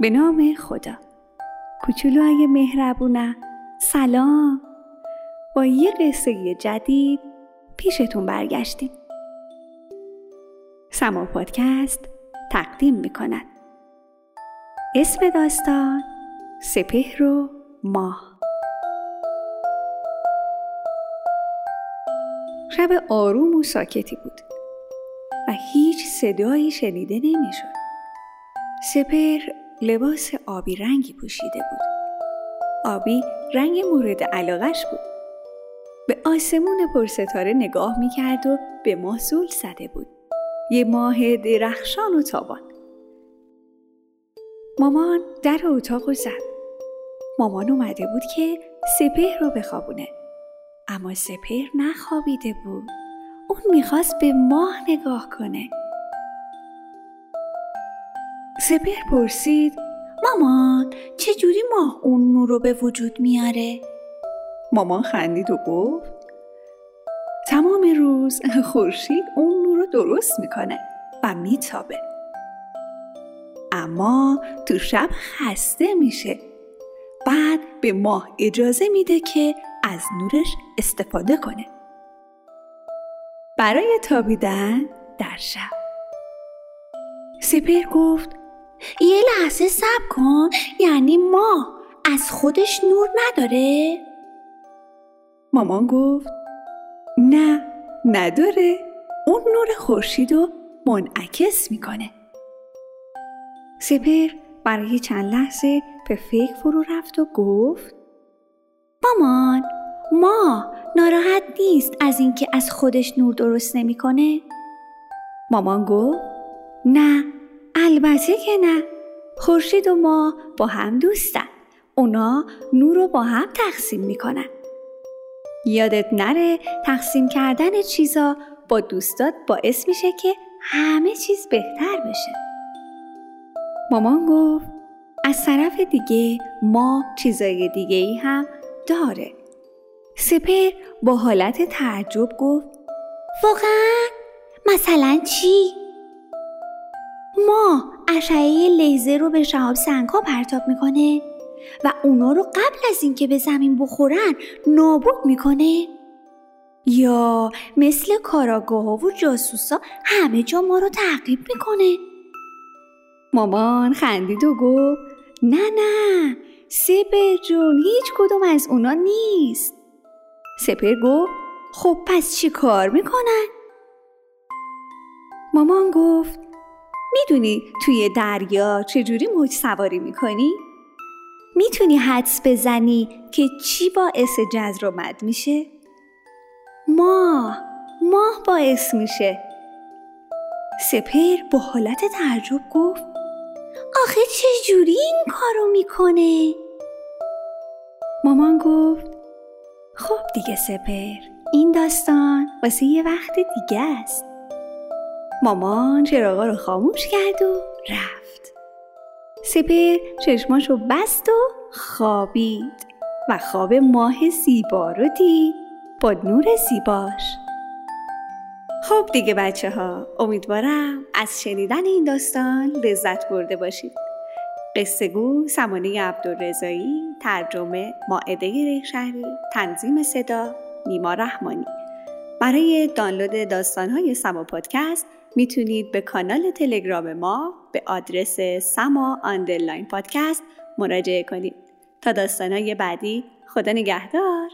به نام خدا. کوچولوهای مهربونم سلام. با یه قصه جدید پیشتون برگشتیم. سما پادکست تقدیم می‌کند. اسم داستان سپهر و ماه. شب آروم و ساکتی بود و هیچ صدایی شنیده نمی‌شد. سپهر لباس آبی رنگی پوشیده بود. آبی رنگ مورد علاقش بود. به آسمون پرستاره نگاه می‌کرد و به ماه زول زده بود. یه ماه درخشان و تابان. مامان در اتاق و زد. مامان اومده بود که سپهر رو بخوابونه. اما سپهر نخوابیده بود. اون می‌خواست به ماه نگاه کنه. سپهر پرسید مامان چجوری ماه اون نور رو به وجود میاره؟ مامان خندید و گفت تمام روز خورشید اون نور رو درست می‌کنه و میتابه. اما تو شب خسته میشه. بعد به ماه اجازه میده که از نورش استفاده کنه. برای تابیدن در شب. سپر گفت یه لحظه صبر کن. یعنی ما از خودش نور نداره؟ مامان گفت نه نداره. اون نور خورشید رو منعکس می‌کنه. سپر برای چند لحظه به فکر فرو رفت و گفت مامان ما ناراحت نیست از اینکه از خودش نور درست نمی‌کنه؟ مامان گفت نه البته که نه. خورشید و ما با هم دوستن. اونا نور رو با هم تقسیم می‌کنن. یادت نره تقسیم کردن چیزا با دوستات باعث میشه که همه چیز بهتر بشه. مامان گفت از طرف دیگه ما چیزای دیگه ای هم داره. سپر با حالت تعجب گفت واقعا؟ مثلا چی؟ ما اشعه لیزر رو به شهاب سنگها پرتاب می‌کنه و اونا رو قبل از اینکه به زمین بخورن نابود می‌کنه. یا مثل کاراگاه و جاسوسا همه جا ما رو تعقیب می‌کنه. مامان خندید و گفت نه نه سپر جون هیچ کدوم از اونا نیست. سپر گفت خب پس چی کار می‌کنن؟ مامان گفت می‌دونی توی دریا چجوری موج سواری می‌کنی؟ می‌تونی حدس بزنی که چی باعث جذر میشه؟ ماه ماه باعث میشه سپر با حالت تعجب گفت آخه چجوری این کارو می‌کنه؟ مامان گفت خب دیگه سپر این داستان واسه یه وقت دیگه است مامان چراغا رو خاموش کرد و رفت. سپر چشماشو بست و خوابید و خواب ماه زیبا رو دید با نور زیباش. خب دیگه بچه ها امیدوارم از شنیدن این داستان لذت برده باشید. قصه گو سمانه عبدالرزایی ترجمه ماعده ریشهری تنظیم صدا نیما رحمانی. برای دانلود داستانهای سما پادکست می‌تونید به کانال تلگرام ما به آدرس سما آندرلاین پادکست مراجعه کنید. تا داستانهای بعدی خدا نگهدار.